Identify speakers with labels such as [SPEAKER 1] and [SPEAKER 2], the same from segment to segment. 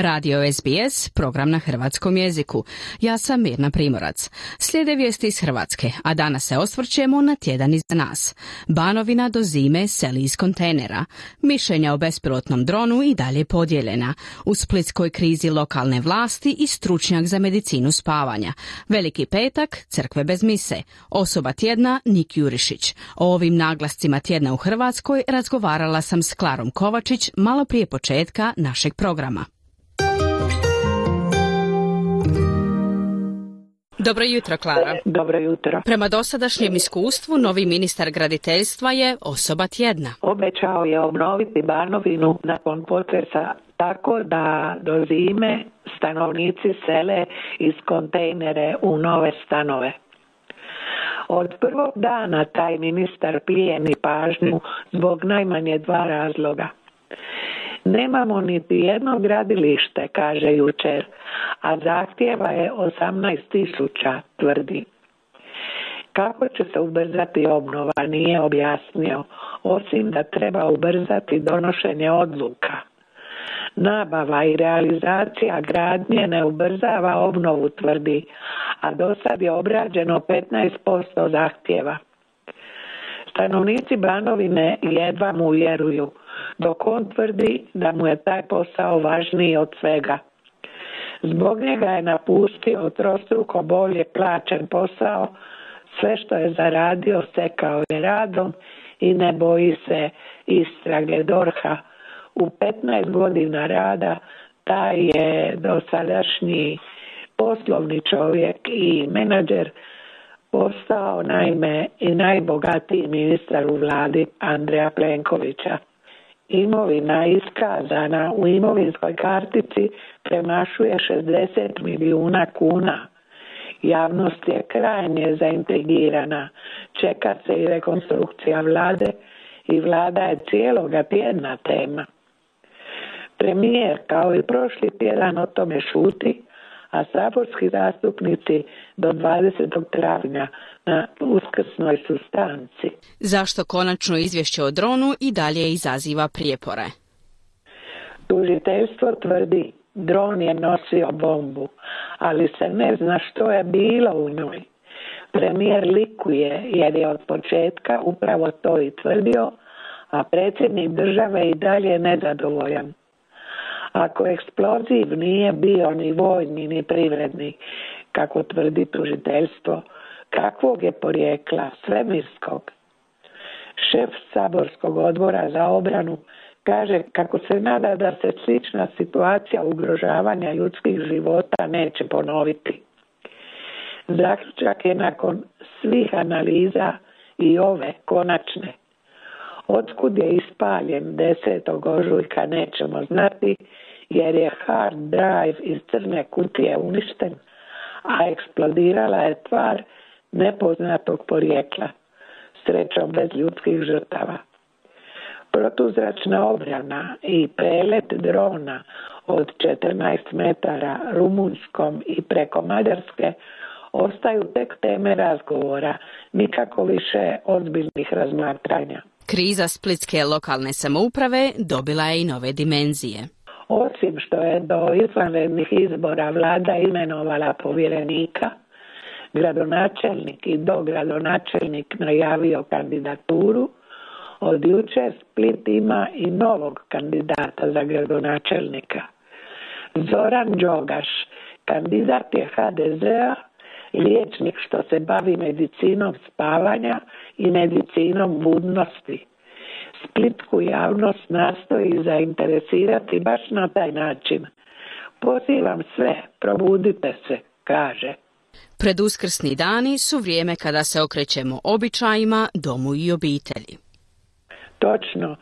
[SPEAKER 1] Radio SBS, program na hrvatskom jeziku. Ja sam Mirna Primorac. Slijede vijesti iz Hrvatske, a danas se osvrćemo na tjedan iza nas. Banovina do zime seli iz kontejnera. Mišljenja o bespilotnom dronu i dalje podijeljena. U splitskoj krizi lokalne vlasti i stručnjak za medicinu spavanja. Veliki petak, crkve bez mise. Osoba tjedna, Nik Jurišić. O ovim naglascima tjedna u Hrvatskoj razgovarala sam s Klarom Kovačić malo prije početka našeg programa. Dobro jutro, Klara.
[SPEAKER 2] Dobro jutro.
[SPEAKER 1] Prema dosadašnjem iskustvu, novi ministar graditeljstva je osoba tjedna.
[SPEAKER 2] Obećao je obnoviti Banovinu nakon potresa tako da do zime stanovnici sele iz kontejnere u nove stanove. Od prvog dana taj ministar plijeni pažnju zbog najmanje dva razloga. Nemamo niti jedno gradilište, kaže jučer, a zahtjeva je 18 tisuća, tvrdi. Kako će se ubrzati obnova, nije objasnio, osim da treba ubrzati donošenje odluka. Nabava i realizacija gradnje ne ubrzava obnovu, tvrdi, a do sad je obrađeno 15% zahtjeva. Stanovnici Banovine jedva mu vjeruju, dok on tvrdi da mu je taj posao važniji od svega. Zbog njega je napustio trostruko bolje plaćen posao, sve što je zaradio stekao je radom i ne boji se istrage Dorha. U 15 godina rada taj je dosadašnji poslovni čovjek i menadžer postao naime i najbogatiji ministar u vladi Andreja Plenkovića. Imovina iskazana u imovinskoj kartici premašuje 60 milijuna kuna. Javnost je krajnje zaintrigirana. Čeka se i rekonstrukcija vlade i vlada je cijeloga tjedna tema. Premijer kao i prošli tjedan o tome šuti, a saborski zastupnici do 20. travnja na uskrsnoj sustanci.
[SPEAKER 1] Zašto konačno izvješće o dronu i dalje izaziva prijepore?
[SPEAKER 2] Tužiteljstvo tvrdi dron je nosio bombu, ali se ne zna što je bilo u njoj. Premijer likuje jer je od početka upravo to i tvrdio, a predsjednik države i dalje nezadovoljan. Ako eksploziv nije bio ni vojni ni privredni, kako tvrdi tužiteljstvo, kakvog je porijekla svemirskog. Šef saborskog odbora za obranu kaže kako se nada da se slična situacija ugrožavanja ljudskih života neće ponoviti. Zaključak je nakon svih analiza i ove konačne. Otkud je ispaljen 10. ožujka nećemo znati jer je hard drive iz crne kutije uništen, a eksplodirala je tvar nepoznatog porijekla, srećom bez ljudskih žrtava. Protuzračna obrana i prelet drona od 14 metara Rumunskom i preko Mađarske ostaju tek teme razgovora, nikako više ozbiljnih razmatranja.
[SPEAKER 1] Kriza splitske lokalne samouprave dobila je i nove dimenzije.
[SPEAKER 2] Osim što je do izvanrednih izbora vlada imenovala povjerenika, gradonačelnik i dogradonačelnik najavio kandidaturu, od jučer Split ima i novog kandidata za gradonačelnika. Zoran Đogaš, kandidat je HDZ-a, liječnik što se bavi medicinom spavanja i medicinom budnosti. Splitsku javnost nastoji zainteresirati baš na taj način. Pozivam sve, probudite se, kaže.
[SPEAKER 1] Preduskrsni dani su vrijeme kada se okrećemo običajima, domu i obitelji.
[SPEAKER 2] Točno,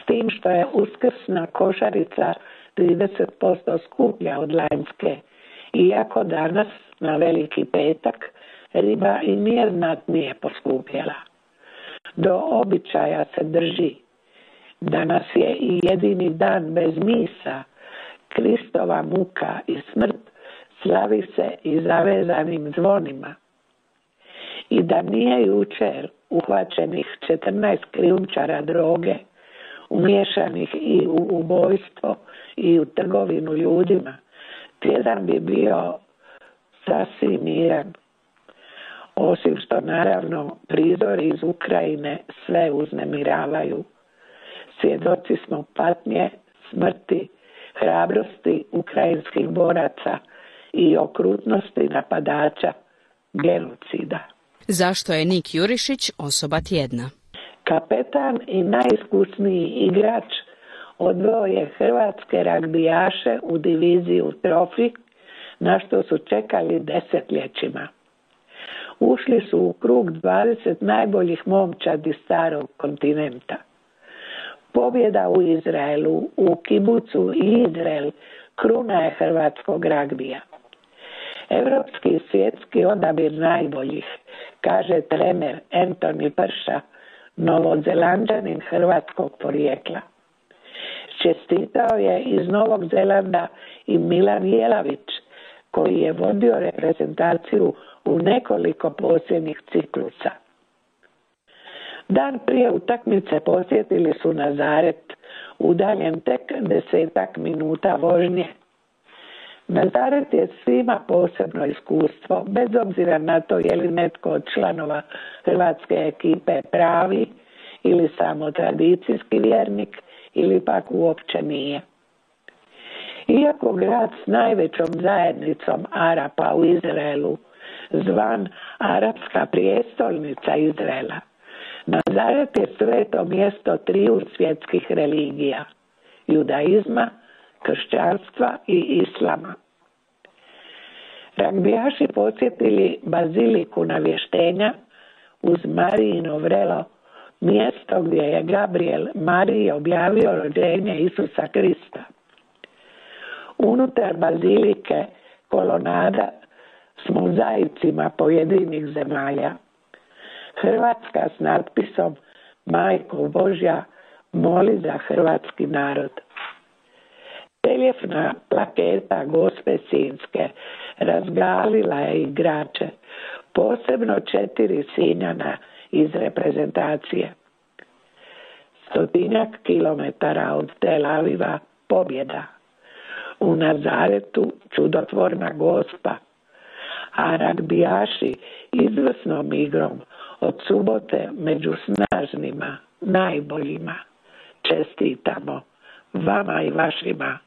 [SPEAKER 2] s tim što je uskrsna košarica 30% skuplja od lanjske, iako danas na veliki petak riba i nije poskupjela. Do običaja se drži. Danas je i jedini dan bez misa. Kristova muka i smrt slavi se i zavezanim zvonima. I da nije jučer uhvaćenih 14 krijumčara droge umješanih i u ubojstvo i u trgovinu ljudima. Tjedan bi bio sasvim miran. Osim što naravno prizori iz Ukrajine sve uznemiravaju. Svjedoci smo patnje, smrti, hrabrosti ukrajinskih boraca i okrutnosti napadača, genocida.
[SPEAKER 1] Zašto je Nik Jurišić osoba tjedna?
[SPEAKER 2] Kapetan i najiskusniji igrač odveo je hrvatske ragbijaše u diviziju Trofi, na što su čekali desetljećima. Ušli su u krug 20 najboljih momčadi starog kontinenta. Pobjeda u Izraelu, u Kibucu i Izrael kruna je hrvatskog ragbija. Europski svjetski odabir najboljih, kaže trener Anthony Prša, novozelanđanin hrvatskog porijekla. Čestitao je iz Novog Zelanda i Milan Jelavić, koji je vodio reprezentaciju u nekoliko posljednjih ciklusa. Dan prije utakmice posjetili su Nazaret, udaljen tek desetak minuta vožnje. Nazaret je svima posebno iskustvo, bez obzira na to je li netko od članova hrvatske ekipe pravi ili samo tradicijski vjernik ili pak uopće nije. Iako grad s najvećom zajednicom Arapa u Izraelu, zvan Arapska prijestolnica Izraela, Nazaret je sveto mjesto triju svjetskih religija, judaizma, kršćanstva i islama. Ragbijaši posjetili baziliku navještenja uz Marijino vrelo, mjesto gdje je Gabriel Mariji objavio rođenje Isusa Krista. Unutar bazilike kolonada s mozaicima pojedinih zemalja. Hrvatska s natpisom Majko Božja moli za hrvatski narod. Reljefna plaketa Gospe Sinske razgalila je igrače, posebno četiri sinjana iz reprezentacije. Stotinjak kilometara od Tel Aviva pobjeda. U Nazaretu čudotvorna gospa, a ragbijaši izvrsnom igrom od subote među snažnima, najboljima. Čestitamo vama i vašima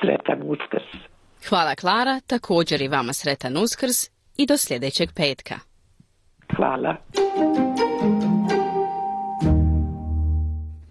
[SPEAKER 2] sretan uskrs.
[SPEAKER 1] Hvala Klara, također i vama sretan uskrs i do sljedećeg petka.
[SPEAKER 2] Hvala.